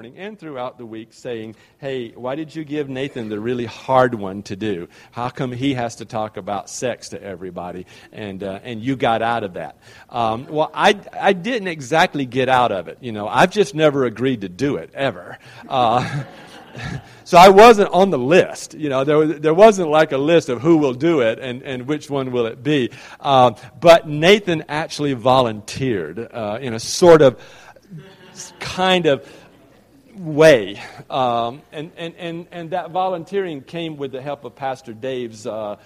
morning and throughout the week saying, Hey, why did you give Nathan the really hard one to do? How come he has to talk about sex to everybody? And, uh, and you got out of that. Um, well, I, I didn't exactly get out of it. You know, I've just never agreed to do it, ever. Uh, so I wasn't on the list. You know, there, was, there wasn't like a list of who will do it and, and which one will it be. Uh, but Nathan actually volunteered uh, in a sort of kind of way. Um, and, and, and, and that volunteering came with the help of Pastor Dave's uh,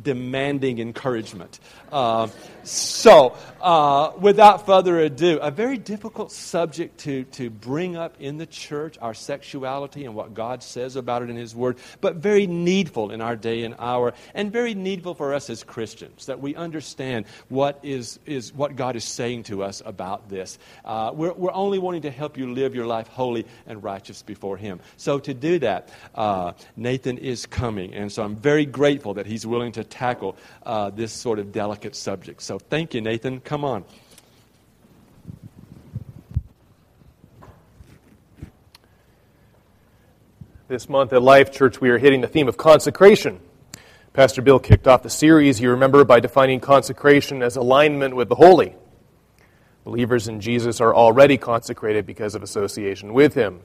demanding encouragement. Uh, so, uh, without further ado, a very difficult subject to, to bring up in the church our sexuality and what God says about it in His Word, but very needful in our day and hour, and very needful for us as Christians that we understand what, is, is, what God is saying to us about this. Uh, we're, we're only wanting to help you live your life holy and righteous before Him. So, to do that, uh, Nathan is coming, and so I'm very grateful that he's willing to tackle uh, this sort of delicate subject. So, thank you, Nathan. Come on. This month at Life Church, we are hitting the theme of consecration. Pastor Bill kicked off the series, you remember, by defining consecration as alignment with the holy. Believers in Jesus are already consecrated because of association with Him.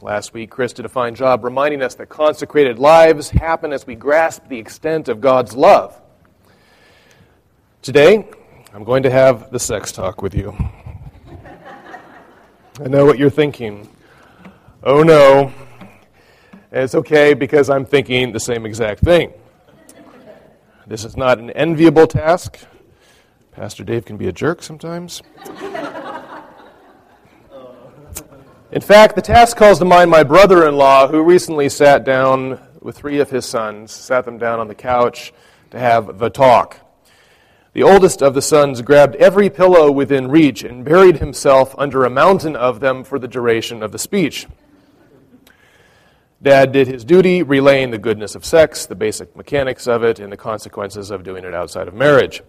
Last week, Chris did a fine job reminding us that consecrated lives happen as we grasp the extent of God's love. Today, I'm going to have the sex talk with you. I know what you're thinking. Oh no. It's okay because I'm thinking the same exact thing. This is not an enviable task. Pastor Dave can be a jerk sometimes. In fact, the task calls to mind my brother in law, who recently sat down with three of his sons, sat them down on the couch to have the talk. The oldest of the sons grabbed every pillow within reach and buried himself under a mountain of them for the duration of the speech. Dad did his duty, relaying the goodness of sex, the basic mechanics of it, and the consequences of doing it outside of marriage.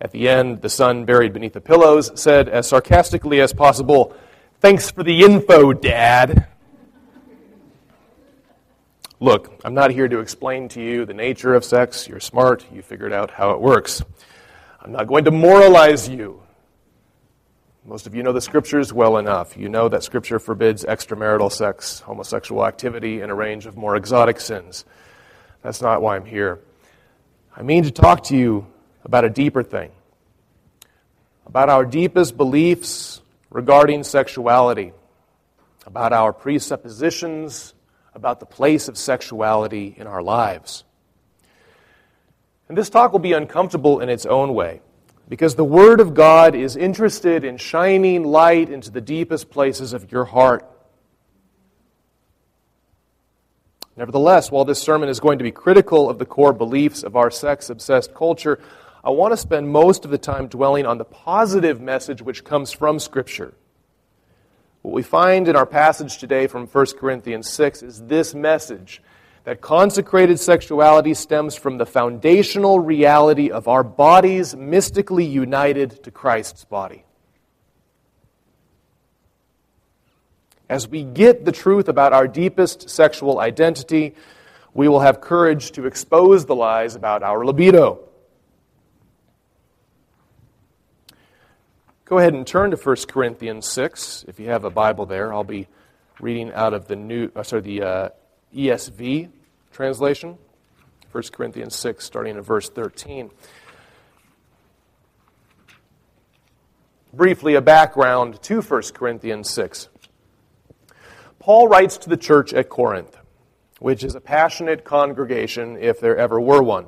At the end, the son, buried beneath the pillows, said as sarcastically as possible, Thanks for the info, Dad. Look, I'm not here to explain to you the nature of sex. You're smart, you figured out how it works. I'm not going to moralize you. Most of you know the scriptures well enough. You know that scripture forbids extramarital sex, homosexual activity, and a range of more exotic sins. That's not why I'm here. I mean to talk to you about a deeper thing, about our deepest beliefs regarding sexuality, about our presuppositions about the place of sexuality in our lives. And this talk will be uncomfortable in its own way because the Word of God is interested in shining light into the deepest places of your heart. Nevertheless, while this sermon is going to be critical of the core beliefs of our sex obsessed culture, I want to spend most of the time dwelling on the positive message which comes from Scripture. What we find in our passage today from 1 Corinthians 6 is this message that consecrated sexuality stems from the foundational reality of our bodies mystically united to Christ's body. As we get the truth about our deepest sexual identity, we will have courage to expose the lies about our libido. Go ahead and turn to 1 Corinthians 6. If you have a Bible there, I'll be reading out of the new, uh, sorry, the uh, ESV translation, 1 Corinthians 6, starting at verse 13. Briefly, a background to 1 Corinthians 6. Paul writes to the church at Corinth, which is a passionate congregation if there ever were one.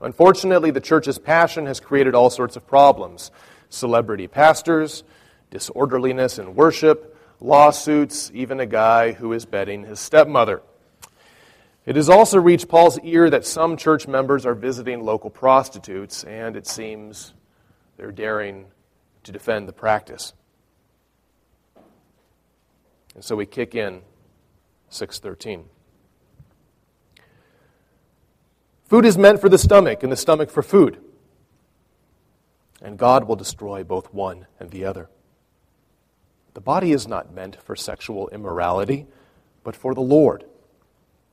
Unfortunately, the church's passion has created all sorts of problems celebrity pastors, disorderliness in worship, lawsuits, even a guy who is betting his stepmother. It has also reached Paul's ear that some church members are visiting local prostitutes, and it seems they're daring to defend the practice. And so we kick in 613. Food is meant for the stomach, and the stomach for food. And God will destroy both one and the other. The body is not meant for sexual immorality, but for the Lord,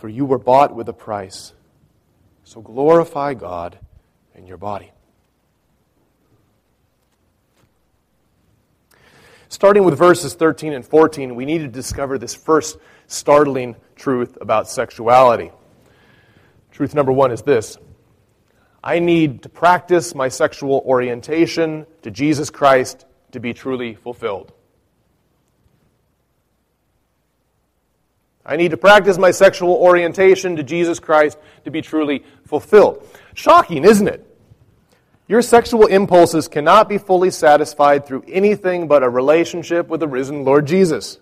for you were bought with a price. So glorify God in your body. Starting with verses 13 and 14, we need to discover this first startling truth about sexuality. Truth number one is this I need to practice my sexual orientation to Jesus Christ to be truly fulfilled. I need to practice my sexual orientation to Jesus Christ to be truly fulfilled. Shocking, isn't it? Your sexual impulses cannot be fully satisfied through anything but a relationship with the risen Lord Jesus.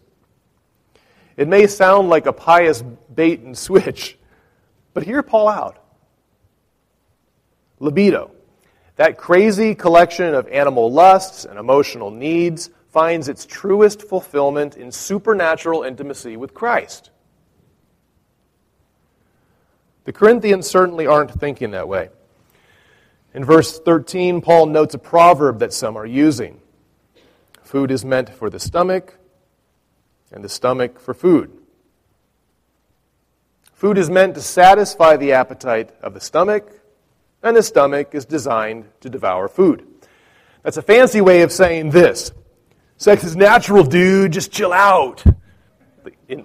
It may sound like a pious bait and switch, but hear Paul out. Libido, that crazy collection of animal lusts and emotional needs, finds its truest fulfillment in supernatural intimacy with Christ. The Corinthians certainly aren't thinking that way. In verse 13, Paul notes a proverb that some are using Food is meant for the stomach, and the stomach for food. Food is meant to satisfy the appetite of the stomach, and the stomach is designed to devour food. That's a fancy way of saying this sex is natural, dude, just chill out. In,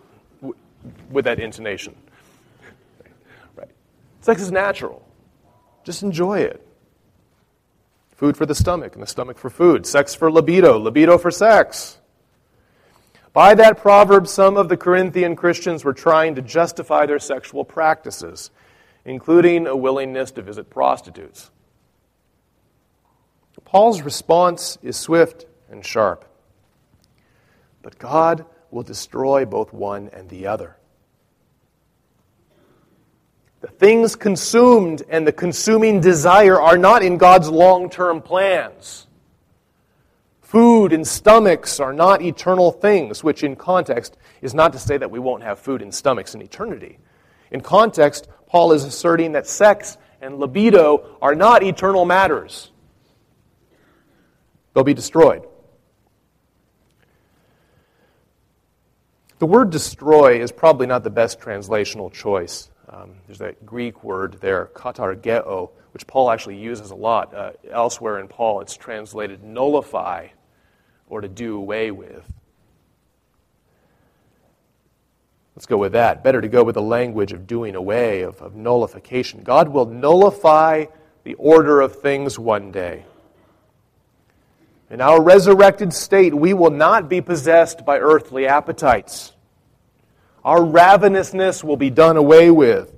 with that intonation. Right. Sex is natural. Just enjoy it. Food for the stomach, and the stomach for food. Sex for libido, libido for sex. By that proverb, some of the Corinthian Christians were trying to justify their sexual practices, including a willingness to visit prostitutes. Paul's response is swift and sharp. But God will destroy both one and the other. The things consumed and the consuming desire are not in God's long term plans. Food and stomachs are not eternal things, which in context is not to say that we won't have food and stomachs in eternity. In context, Paul is asserting that sex and libido are not eternal matters, they'll be destroyed. The word destroy is probably not the best translational choice. Um, there's that Greek word there, katargeo, which Paul actually uses a lot. Uh, elsewhere in Paul, it's translated nullify or to do away with. Let's go with that. Better to go with the language of doing away, of, of nullification. God will nullify the order of things one day. In our resurrected state, we will not be possessed by earthly appetites. Our ravenousness will be done away with.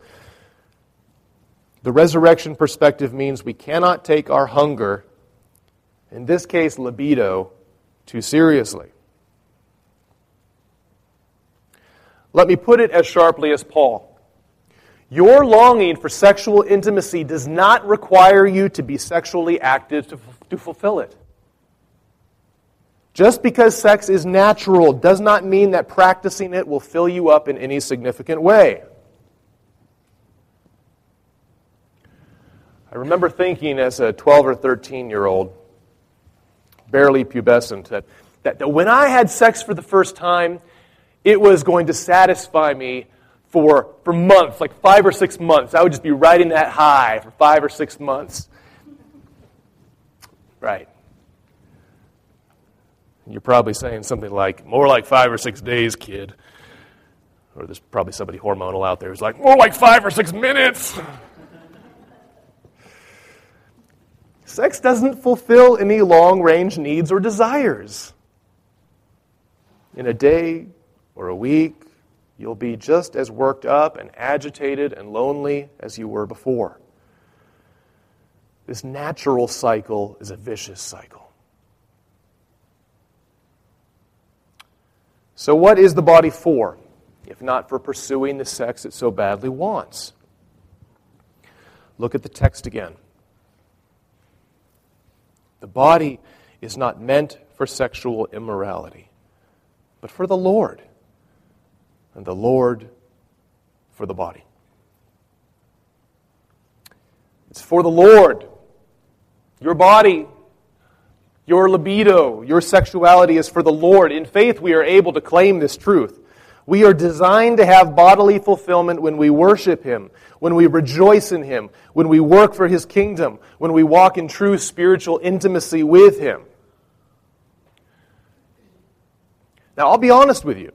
The resurrection perspective means we cannot take our hunger, in this case, libido, too seriously. Let me put it as sharply as Paul. Your longing for sexual intimacy does not require you to be sexually active to, to fulfill it. Just because sex is natural does not mean that practicing it will fill you up in any significant way. I remember thinking as a 12 or 13 year old, barely pubescent, that, that, when I had sex for the first time, it was going to satisfy me for, for months, like five or six months. I would just be riding that high for five or six months. Right. You're probably saying something like, more like five or six days, kid. Or there's probably somebody hormonal out there who's like, more like five or six minutes. Sex doesn't fulfill any long range needs or desires. In a day or a week, you'll be just as worked up and agitated and lonely as you were before. This natural cycle is a vicious cycle. So, what is the body for, if not for pursuing the sex it so badly wants? Look at the text again. The body is not meant for sexual immorality, but for the Lord, and the Lord for the body. It's for the Lord. Your body your libido, your sexuality is for the Lord. In faith, we are able to claim this truth. We are designed to have bodily fulfillment when we worship Him, when we rejoice in Him, when we work for His kingdom, when we walk in true spiritual intimacy with Him. Now, I'll be honest with you.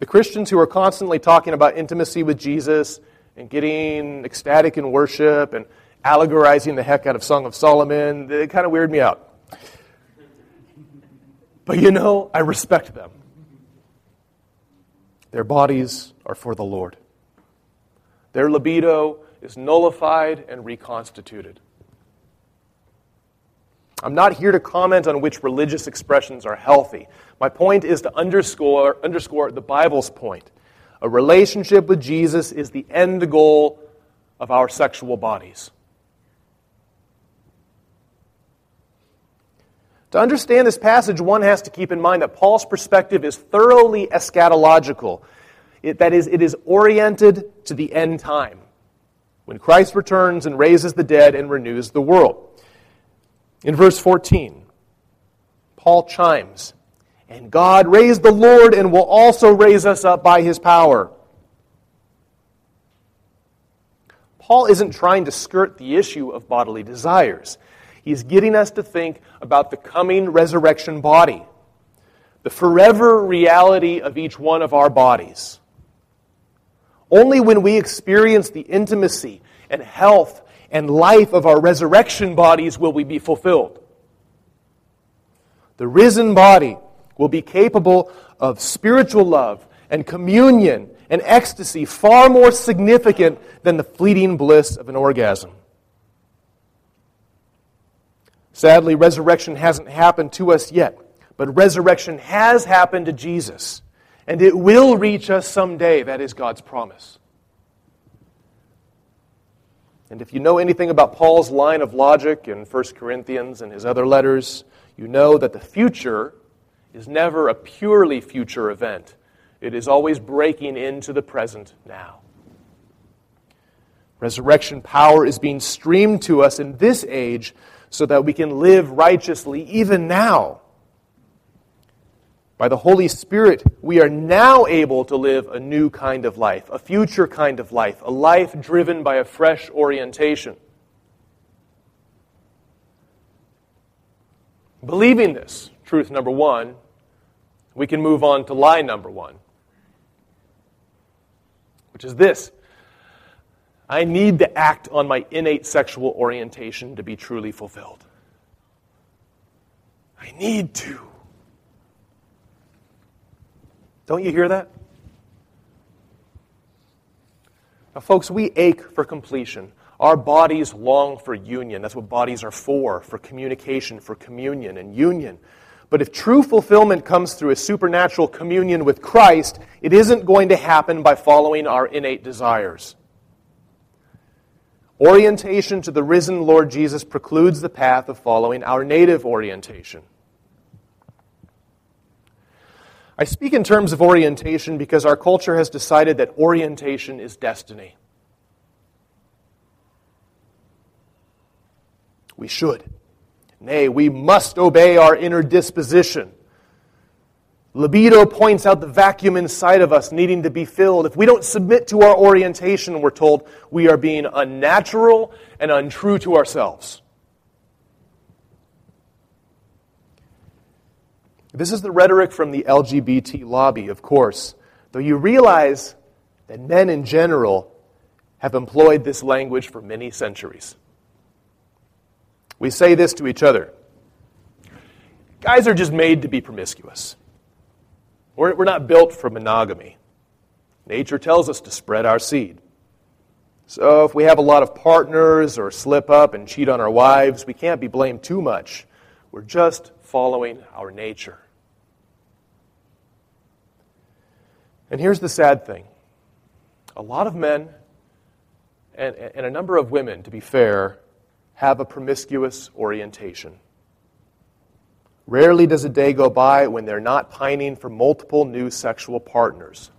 The Christians who are constantly talking about intimacy with Jesus and getting ecstatic in worship and allegorizing the heck out of Song of Solomon, they kind of weird me out. But you know, I respect them. Their bodies are for the Lord. Their libido is nullified and reconstituted. I'm not here to comment on which religious expressions are healthy. My point is to underscore, underscore the Bible's point. A relationship with Jesus is the end goal of our sexual bodies. To understand this passage, one has to keep in mind that Paul's perspective is thoroughly eschatological. It, that is, it is oriented to the end time, when Christ returns and raises the dead and renews the world. In verse 14, Paul chimes, And God raised the Lord and will also raise us up by his power. Paul isn't trying to skirt the issue of bodily desires. He's getting us to think about the coming resurrection body, the forever reality of each one of our bodies. Only when we experience the intimacy and health and life of our resurrection bodies will we be fulfilled. The risen body will be capable of spiritual love and communion and ecstasy far more significant than the fleeting bliss of an orgasm. Sadly, resurrection hasn't happened to us yet, but resurrection has happened to Jesus, and it will reach us someday. That is God's promise. And if you know anything about Paul's line of logic in 1 Corinthians and his other letters, you know that the future is never a purely future event. It is always breaking into the present now. Resurrection power is being streamed to us in this age so that we can live righteously even now. By the Holy Spirit, we are now able to live a new kind of life, a future kind of life, a life driven by a fresh orientation. Believing this, truth number one, we can move on to lie number one, which is this I need to act on my innate sexual orientation to be truly fulfilled. I need to. Don't you hear that? Now, folks, we ache for completion. Our bodies long for union. That's what bodies are for, for communication, for communion and union. But if true fulfillment comes through a supernatural communion with Christ, it isn't going to happen by following our innate desires. Orientation to the risen Lord Jesus precludes the path of following our native orientation. I speak in terms of orientation because our culture has decided that orientation is destiny. We should. Nay, we must obey our inner disposition. Libido points out the vacuum inside of us needing to be filled. If we don't submit to our orientation, we're told we are being unnatural and untrue to ourselves. This is the rhetoric from the LGBT lobby, of course, though you realize that men in general have employed this language for many centuries. We say this to each other Guys are just made to be promiscuous. We're, we're not built for monogamy. Nature tells us to spread our seed. So if we have a lot of partners or slip up and cheat on our wives, we can't be blamed too much. We're just following our nature. And here's the sad thing a lot of men and, and a number of women, to be fair, have a promiscuous orientation. Rarely does a day go by when they're not pining for multiple new sexual partners.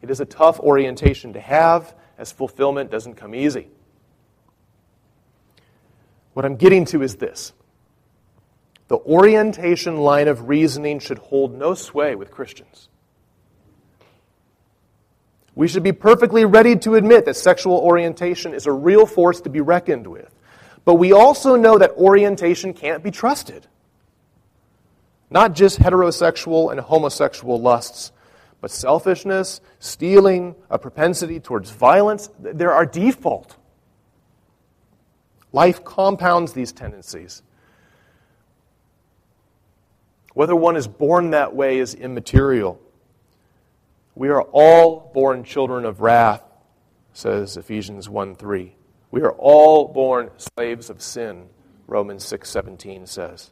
It is a tough orientation to have, as fulfillment doesn't come easy. What I'm getting to is this the orientation line of reasoning should hold no sway with Christians. We should be perfectly ready to admit that sexual orientation is a real force to be reckoned with. But we also know that orientation can't be trusted. Not just heterosexual and homosexual lusts, but selfishness, stealing, a propensity towards violence, they're our default. Life compounds these tendencies. Whether one is born that way is immaterial. We are all born children of wrath, says Ephesians 1 3. We are all born slaves of sin, Romans 6:17 says.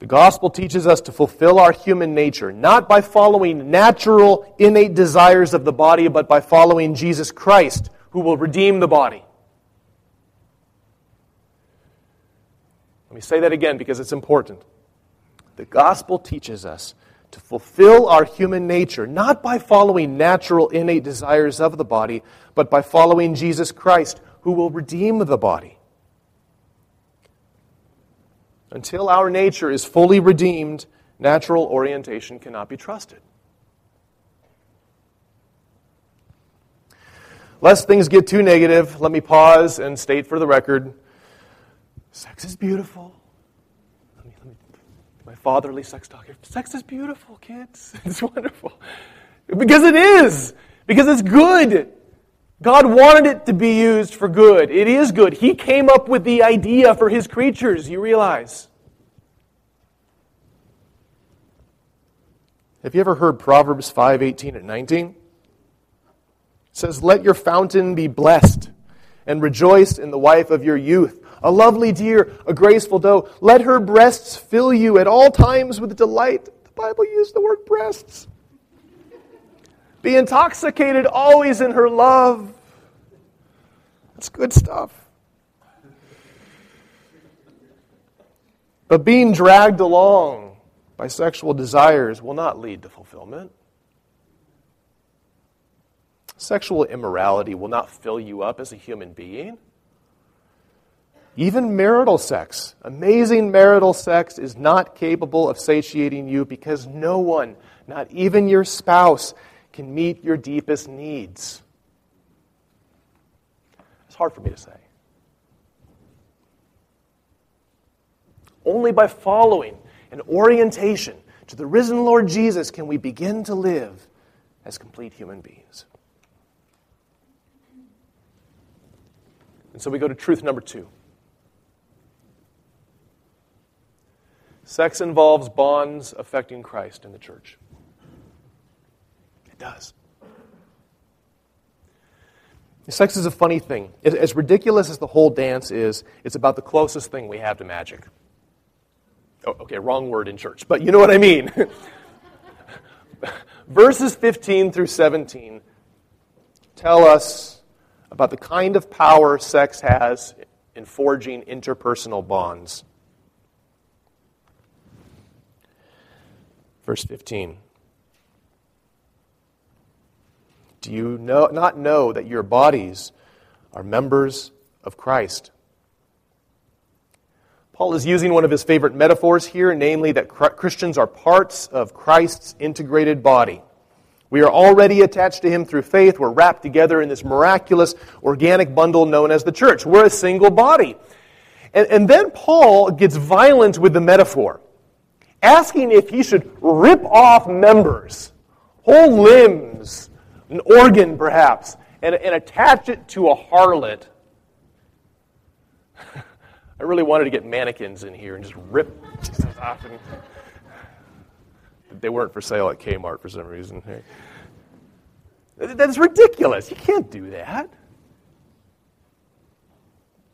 The gospel teaches us to fulfill our human nature, not by following natural, innate desires of the body, but by following Jesus Christ, who will redeem the body. Let me say that again because it's important. The gospel teaches us to fulfill our human nature, not by following natural, innate desires of the body, but by following Jesus Christ, who will redeem the body. Until our nature is fully redeemed, natural orientation cannot be trusted. Lest things get too negative, let me pause and state for the record sex is beautiful. Let me, let me, my fatherly sex talk here. Sex is beautiful, kids. It's wonderful. Because it is. Because it's good. God wanted it to be used for good. It is good. He came up with the idea for his creatures, you realize. Have you ever heard Proverbs 5 18 and 19? It says, Let your fountain be blessed, and rejoice in the wife of your youth, a lovely deer, a graceful doe. Let her breasts fill you at all times with delight. The Bible used the word breasts. Be intoxicated always in her love. That's good stuff. But being dragged along by sexual desires will not lead to fulfillment. Sexual immorality will not fill you up as a human being. Even marital sex, amazing marital sex, is not capable of satiating you because no one, not even your spouse, can meet your deepest needs. It's hard for me to say. Only by following an orientation to the risen Lord Jesus can we begin to live as complete human beings. And so we go to truth number two. Sex involves bonds affecting Christ in the church. Does. Sex is a funny thing. As ridiculous as the whole dance is, it's about the closest thing we have to magic. Oh, okay, wrong word in church, but you know what I mean. Verses 15 through 17 tell us about the kind of power sex has in forging interpersonal bonds. Verse 15. Do you know, not know that your bodies are members of Christ? Paul is using one of his favorite metaphors here, namely that Christians are parts of Christ's integrated body. We are already attached to him through faith. We're wrapped together in this miraculous organic bundle known as the church. We're a single body. And, and then Paul gets violent with the metaphor, asking if he should rip off members, whole limbs, an organ perhaps, and, and attach it to a harlot. I really wanted to get mannequins in here and just rip Jesus off. And they weren't for sale at Kmart for some reason. That's ridiculous. You can't do that.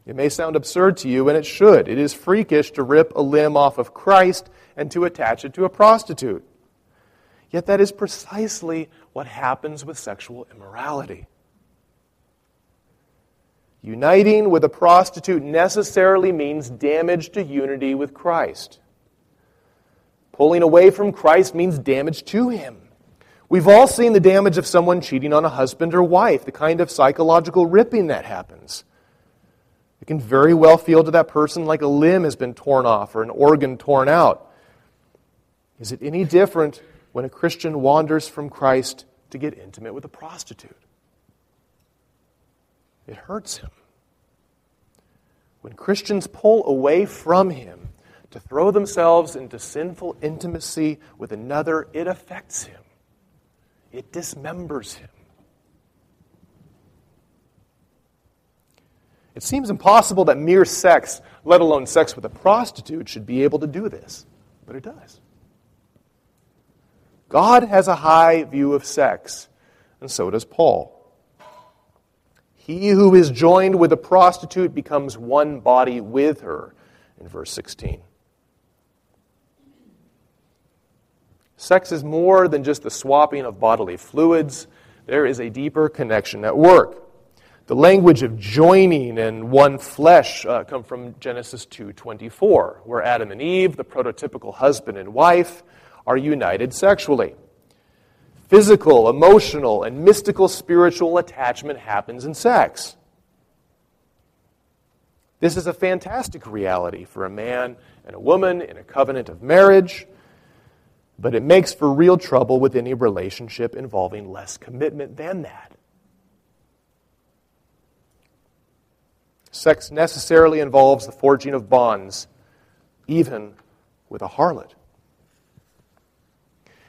It may sound absurd to you, and it should. It is freakish to rip a limb off of Christ and to attach it to a prostitute. Yet that is precisely what happens with sexual immorality. Uniting with a prostitute necessarily means damage to unity with Christ. Pulling away from Christ means damage to Him. We've all seen the damage of someone cheating on a husband or wife, the kind of psychological ripping that happens. It can very well feel to that person like a limb has been torn off or an organ torn out. Is it any different when a Christian wanders from Christ to get intimate with a prostitute? It hurts him. When Christians pull away from him to throw themselves into sinful intimacy with another, it affects him, it dismembers him. It seems impossible that mere sex, let alone sex with a prostitute, should be able to do this, but it does. God has a high view of sex, and so does Paul. He who is joined with a prostitute becomes one body with her, in verse 16. Sex is more than just the swapping of bodily fluids, there is a deeper connection at work. The language of joining and one flesh uh, come from Genesis 2:24, where Adam and Eve, the prototypical husband and wife, are united sexually. Physical, emotional, and mystical spiritual attachment happens in sex. This is a fantastic reality for a man and a woman in a covenant of marriage, but it makes for real trouble with any relationship involving less commitment than that. Sex necessarily involves the forging of bonds, even with a harlot.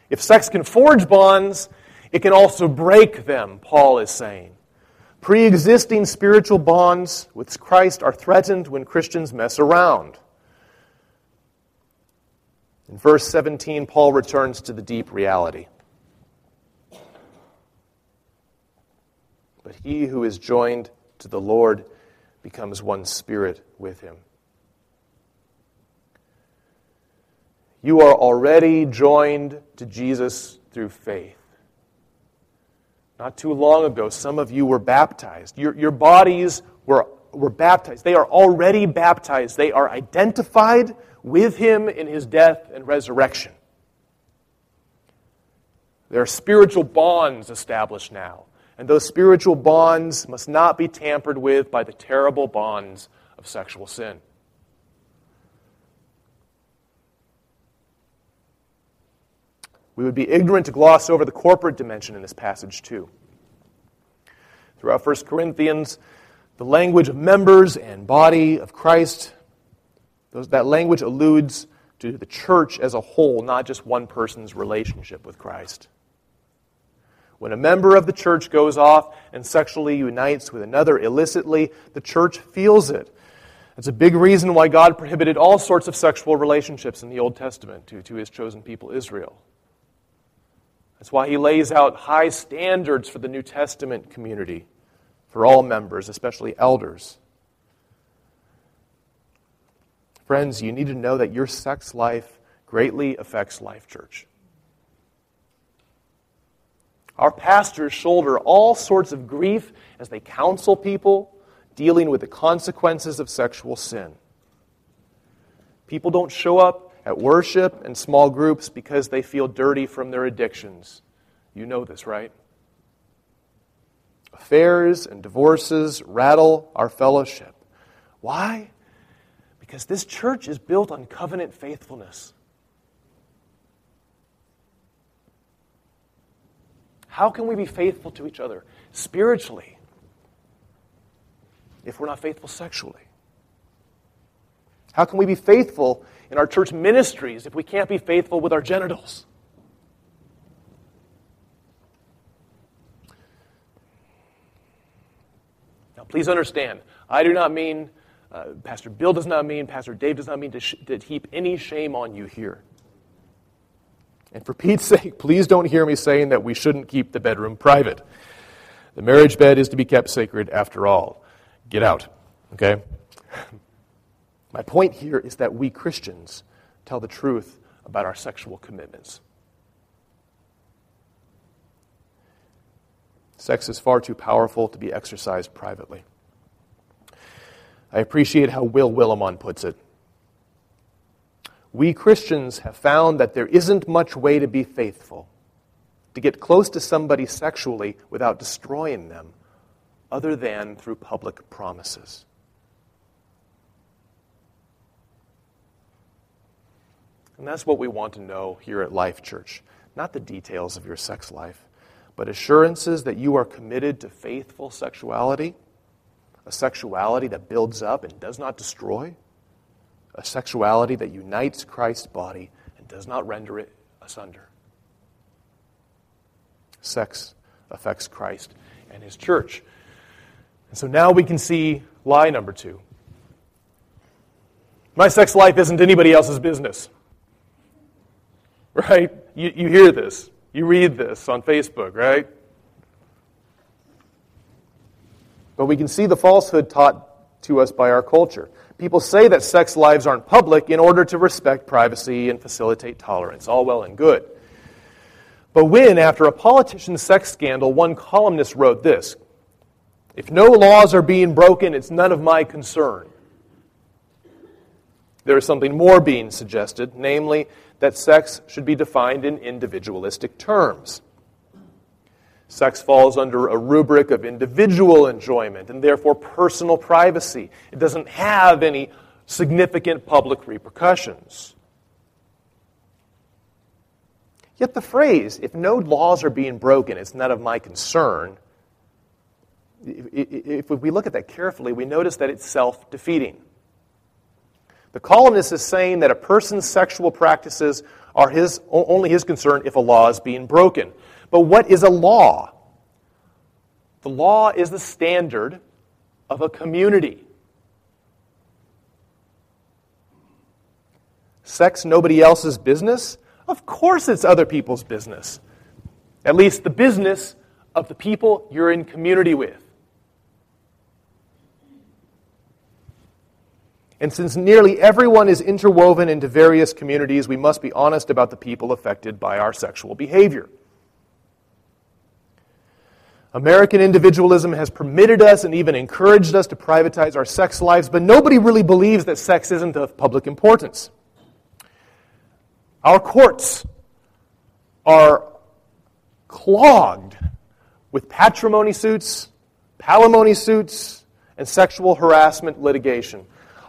If sex can forge bonds, it can also break them, Paul is saying. Pre existing spiritual bonds with Christ are threatened when Christians mess around. In verse 17, Paul returns to the deep reality. But he who is joined to the Lord becomes one spirit with him. You are already joined to Jesus through faith. Not too long ago, some of you were baptized. Your, your bodies were, were baptized. They are already baptized. They are identified with him in his death and resurrection. There are spiritual bonds established now and those spiritual bonds must not be tampered with by the terrible bonds of sexual sin. We would be ignorant to gloss over the corporate dimension in this passage, too. Throughout 1 Corinthians, the language of members and body of Christ, those, that language alludes to the church as a whole, not just one person's relationship with Christ. When a member of the church goes off and sexually unites with another illicitly, the church feels it. That's a big reason why God prohibited all sorts of sexual relationships in the Old Testament to, to his chosen people, Israel. That's why he lays out high standards for the New Testament community, for all members, especially elders. Friends, you need to know that your sex life greatly affects Life Church. Our pastors shoulder all sorts of grief as they counsel people dealing with the consequences of sexual sin. People don't show up at worship and small groups because they feel dirty from their addictions. You know this, right? Affairs and divorces rattle our fellowship. Why? Because this church is built on covenant faithfulness. How can we be faithful to each other spiritually if we're not faithful sexually? How can we be faithful in our church ministries if we can't be faithful with our genitals? Now, please understand, I do not mean, uh, Pastor Bill does not mean, Pastor Dave does not mean to, sh- to heap any shame on you here. And for Pete's sake, please don't hear me saying that we shouldn't keep the bedroom private. The marriage bed is to be kept sacred after all. Get out, okay? My point here is that we Christians tell the truth about our sexual commitments. Sex is far too powerful to be exercised privately. I appreciate how Will Willimon puts it. We Christians have found that there isn't much way to be faithful, to get close to somebody sexually without destroying them, other than through public promises. And that's what we want to know here at Life Church. Not the details of your sex life, but assurances that you are committed to faithful sexuality, a sexuality that builds up and does not destroy, a sexuality that unites Christ's body and does not render it asunder. Sex affects Christ and his church. And so now we can see lie number two. My sex life isn't anybody else's business. Right? You, you hear this. You read this on Facebook, right? But we can see the falsehood taught to us by our culture. People say that sex lives aren't public in order to respect privacy and facilitate tolerance. All well and good. But when, after a politician's sex scandal, one columnist wrote this If no laws are being broken, it's none of my concern. There is something more being suggested, namely that sex should be defined in individualistic terms. Sex falls under a rubric of individual enjoyment and therefore personal privacy. It doesn't have any significant public repercussions. Yet the phrase, if no laws are being broken, it's none of my concern, if we look at that carefully, we notice that it's self defeating. The columnist is saying that a person's sexual practices are his, only his concern if a law is being broken. But what is a law? The law is the standard of a community. Sex nobody else's business? Of course it's other people's business. At least the business of the people you're in community with. And since nearly everyone is interwoven into various communities, we must be honest about the people affected by our sexual behavior. American individualism has permitted us and even encouraged us to privatize our sex lives, but nobody really believes that sex isn't of public importance. Our courts are clogged with patrimony suits, palimony suits, and sexual harassment litigation.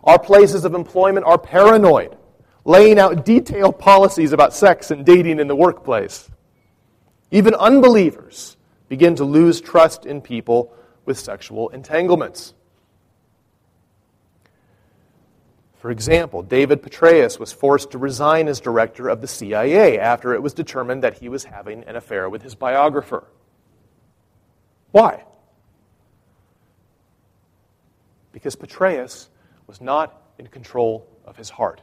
Our places of employment are paranoid, laying out detailed policies about sex and dating in the workplace. Even unbelievers begin to lose trust in people with sexual entanglements. For example, David Petraeus was forced to resign as director of the CIA after it was determined that he was having an affair with his biographer. Why? Because Petraeus was not in control of his heart.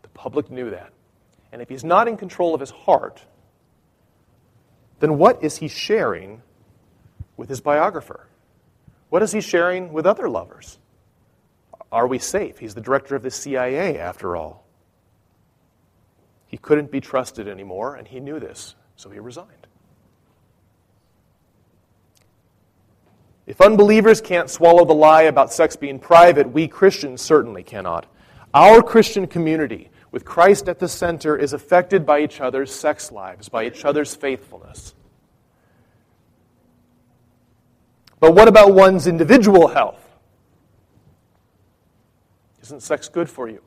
The public knew that. And if he's not in control of his heart, then what is he sharing with his biographer? What is he sharing with other lovers? Are we safe? He's the director of the CIA, after all. He couldn't be trusted anymore, and he knew this, so he resigned. If unbelievers can't swallow the lie about sex being private, we Christians certainly cannot. Our Christian community, with Christ at the center, is affected by each other's sex lives, by each other's faithfulness. But what about one's individual health? Isn't sex good for you?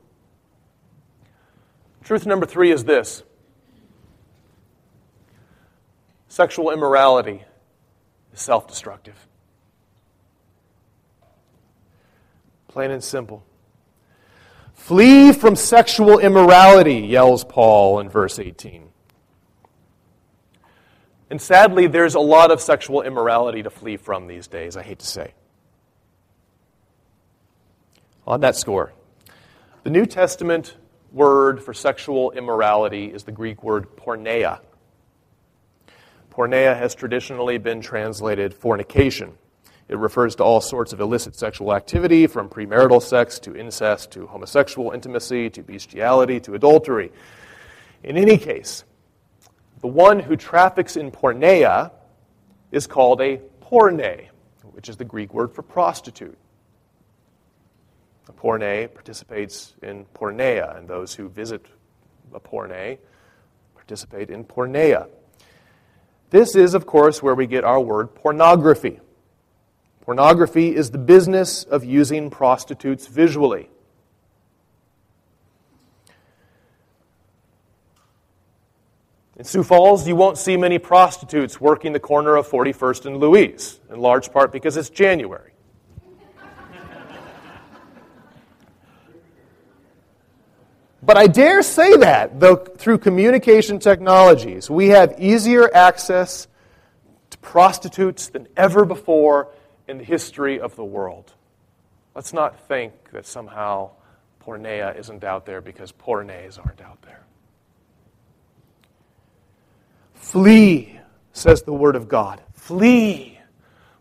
Truth number three is this sexual immorality is self destructive. Plain and simple. Flee from sexual immorality, yells Paul in verse 18. And sadly, there's a lot of sexual immorality to flee from these days, I hate to say. On that score, the New Testament word for sexual immorality is the Greek word porneia. Porneia has traditionally been translated fornication. It refers to all sorts of illicit sexual activity, from premarital sex to incest to homosexual intimacy to bestiality to adultery. In any case, the one who traffics in porneia is called a porne, which is the Greek word for prostitute. A porne participates in porneia, and those who visit a porne participate in porneia. This is, of course, where we get our word pornography. Pornography is the business of using prostitutes visually. In Sioux Falls, you won't see many prostitutes working the corner of 41st and Louise, in large part because it's January. But I dare say that, though through communication technologies, we have easier access to prostitutes than ever before in the history of the world. Let's not think that somehow porneia isn't out there because pornes aren't out there. Flee, says the Word of God. Flee.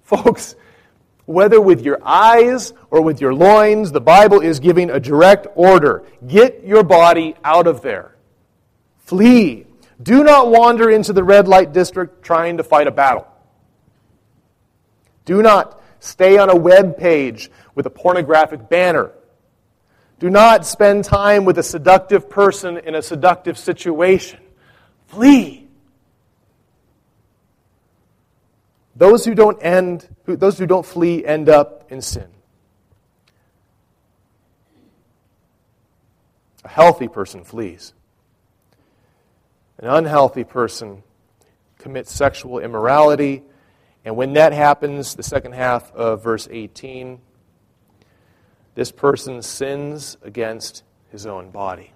Folks, whether with your eyes or with your loins, the Bible is giving a direct order. Get your body out of there. Flee. Do not wander into the red light district trying to fight a battle. Do not stay on a web page with a pornographic banner. Do not spend time with a seductive person in a seductive situation. Flee. Those who don't end, those who don't flee end up in sin. A healthy person flees. An unhealthy person commits sexual immorality and when that happens, the second half of verse 18, this person sins against his own body.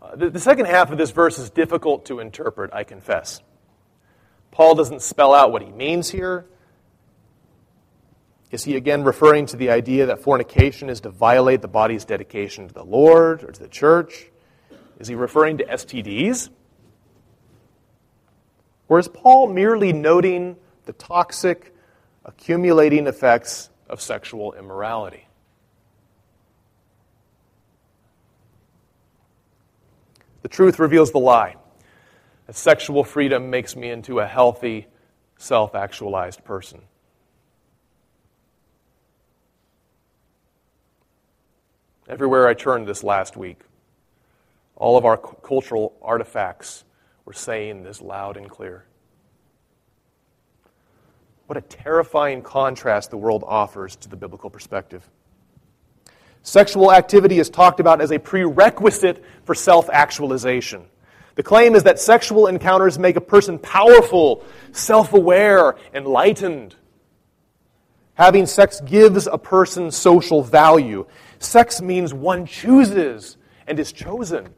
Uh, the, the second half of this verse is difficult to interpret, I confess. Paul doesn't spell out what he means here. Is he again referring to the idea that fornication is to violate the body's dedication to the Lord or to the church? Is he referring to STDs? Or is Paul merely noting the toxic, accumulating effects of sexual immorality? The truth reveals the lie. That sexual freedom makes me into a healthy, self actualized person. Everywhere I turned this last week, all of our cultural artifacts were saying this loud and clear. What a terrifying contrast the world offers to the biblical perspective. Sexual activity is talked about as a prerequisite for self actualization. The claim is that sexual encounters make a person powerful, self aware, enlightened. Having sex gives a person social value. Sex means one chooses and is chosen.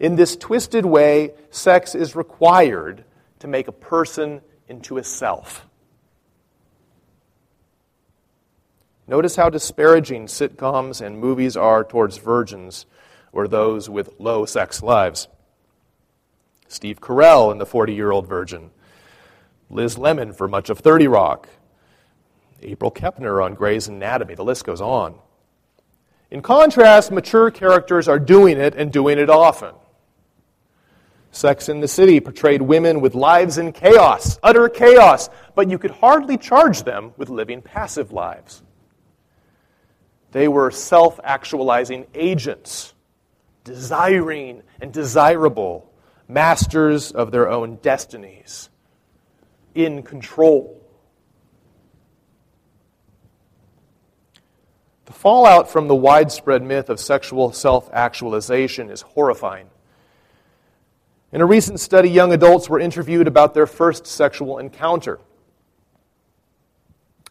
In this twisted way, sex is required to make a person into a self. Notice how disparaging sitcoms and movies are towards virgins or those with low sex lives. Steve Carell in The 40 Year Old Virgin, Liz Lemon for much of 30 Rock, April Kepner on Grey's Anatomy, the list goes on. In contrast, mature characters are doing it and doing it often. Sex in the City portrayed women with lives in chaos, utter chaos, but you could hardly charge them with living passive lives. They were self actualizing agents, desiring and desirable, masters of their own destinies, in control. The fallout from the widespread myth of sexual self actualization is horrifying. In a recent study, young adults were interviewed about their first sexual encounter.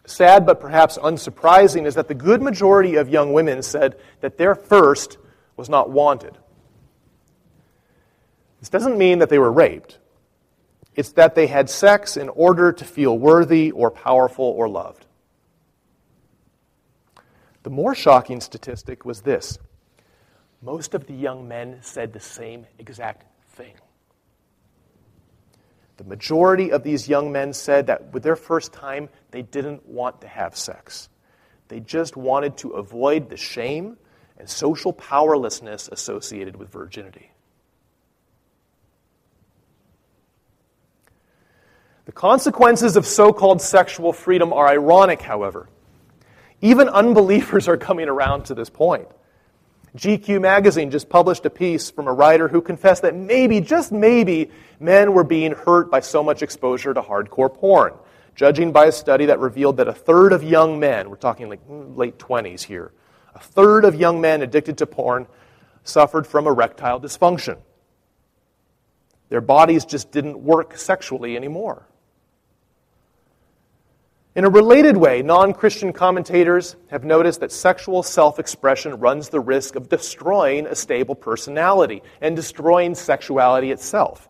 Sad but perhaps unsurprising is that the good majority of young women said that their first was not wanted. This doesn't mean that they were raped. It's that they had sex in order to feel worthy or powerful or loved. The more shocking statistic was this most of the young men said the same exact thing. The majority of these young men said that with their first time, they didn't want to have sex. They just wanted to avoid the shame and social powerlessness associated with virginity. The consequences of so called sexual freedom are ironic, however. Even unbelievers are coming around to this point. GQ magazine just published a piece from a writer who confessed that maybe, just maybe, men were being hurt by so much exposure to hardcore porn, judging by a study that revealed that a third of young men, we're talking like late 20s here, a third of young men addicted to porn suffered from erectile dysfunction. Their bodies just didn't work sexually anymore. In a related way, non Christian commentators have noticed that sexual self expression runs the risk of destroying a stable personality and destroying sexuality itself.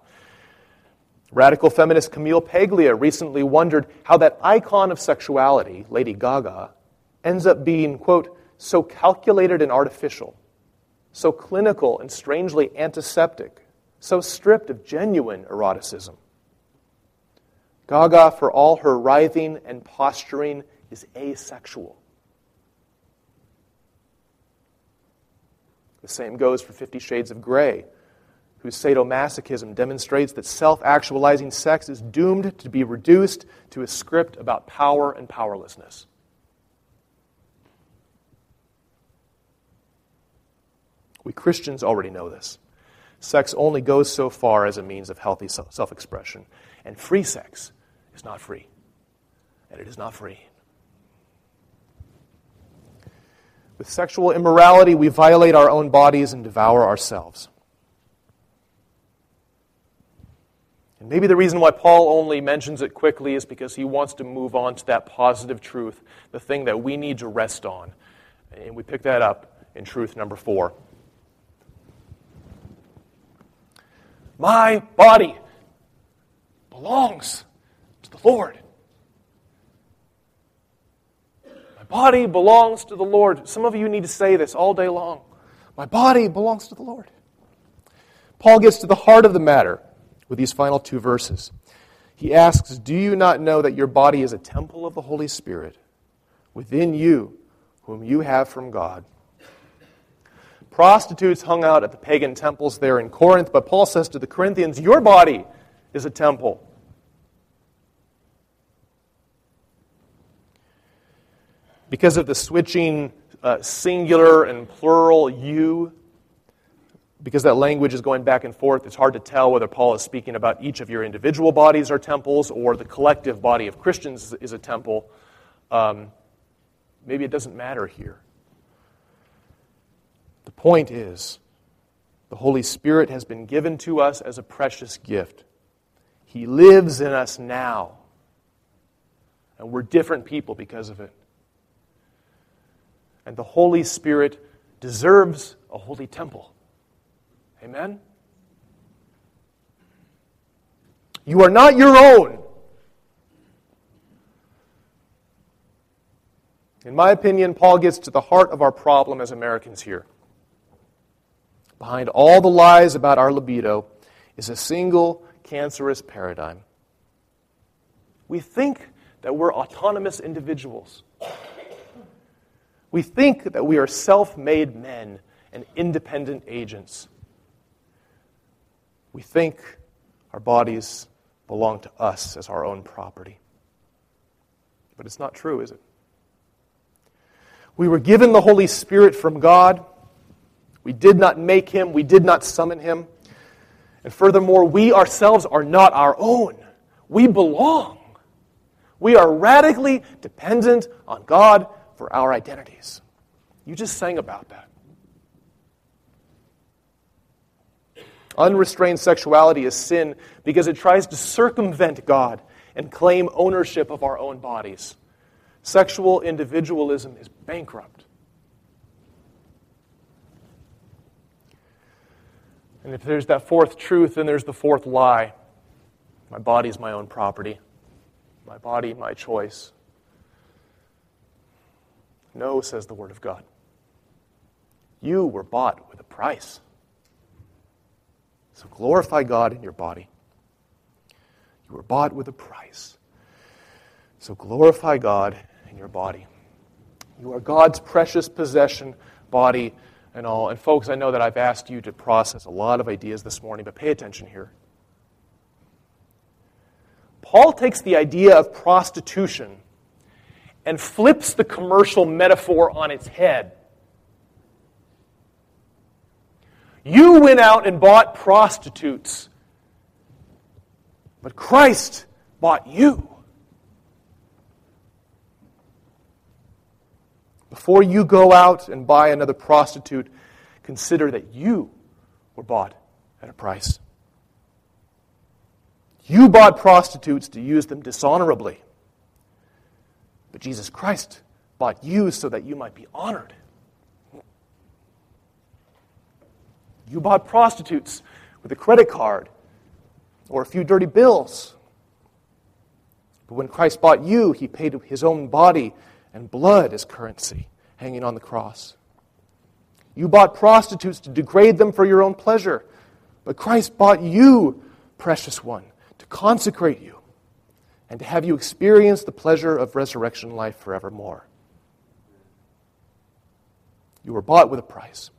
Radical feminist Camille Paglia recently wondered how that icon of sexuality, Lady Gaga, ends up being, quote, so calculated and artificial, so clinical and strangely antiseptic, so stripped of genuine eroticism. Gaga, for all her writhing and posturing, is asexual. The same goes for Fifty Shades of Grey, whose sadomasochism demonstrates that self actualizing sex is doomed to be reduced to a script about power and powerlessness. We Christians already know this. Sex only goes so far as a means of healthy self expression, and free sex is not free. And it is not free. With sexual immorality, we violate our own bodies and devour ourselves. And maybe the reason why Paul only mentions it quickly is because he wants to move on to that positive truth, the thing that we need to rest on. And we pick that up in truth number four. My body belongs the Lord. My body belongs to the Lord. Some of you need to say this all day long. My body belongs to the Lord. Paul gets to the heart of the matter with these final two verses. He asks, Do you not know that your body is a temple of the Holy Spirit within you, whom you have from God? Prostitutes hung out at the pagan temples there in Corinth, but Paul says to the Corinthians, Your body is a temple because of the switching uh, singular and plural you, because that language is going back and forth, it's hard to tell whether Paul is speaking about each of your individual bodies are temples or the collective body of Christians is a temple. Um, maybe it doesn't matter here. The point is, the Holy Spirit has been given to us as a precious gift. He lives in us now. And we're different people because of it and the Holy Spirit deserves a holy temple. Amen? You are not your own. In my opinion, Paul gets to the heart of our problem as Americans here. Behind all the lies about our libido is a single cancerous paradigm. We think that we're autonomous individuals. We think that we are self made men and independent agents. We think our bodies belong to us as our own property. But it's not true, is it? We were given the Holy Spirit from God. We did not make him, we did not summon him. And furthermore, we ourselves are not our own. We belong. We are radically dependent on God for our identities. You just sang about that. Unrestrained sexuality is sin because it tries to circumvent God and claim ownership of our own bodies. Sexual individualism is bankrupt. And if there's that fourth truth, then there's the fourth lie. My body is my own property. My body, my choice. No, says the Word of God. You were bought with a price. So glorify God in your body. You were bought with a price. So glorify God in your body. You are God's precious possession, body, and all. And folks, I know that I've asked you to process a lot of ideas this morning, but pay attention here. Paul takes the idea of prostitution and flips the commercial metaphor on its head. You went out and bought prostitutes, but Christ bought you. Before you go out and buy another prostitute, consider that you were bought at a price. You bought prostitutes to use them dishonorably. But Jesus Christ bought you so that you might be honored. You bought prostitutes with a credit card or a few dirty bills. But when Christ bought you, he paid his own body and blood as currency hanging on the cross. You bought prostitutes to degrade them for your own pleasure. But Christ bought you, precious one, to consecrate you and to have you experience the pleasure of resurrection life forevermore. You were bought with a price.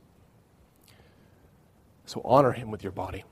So honor him with your body.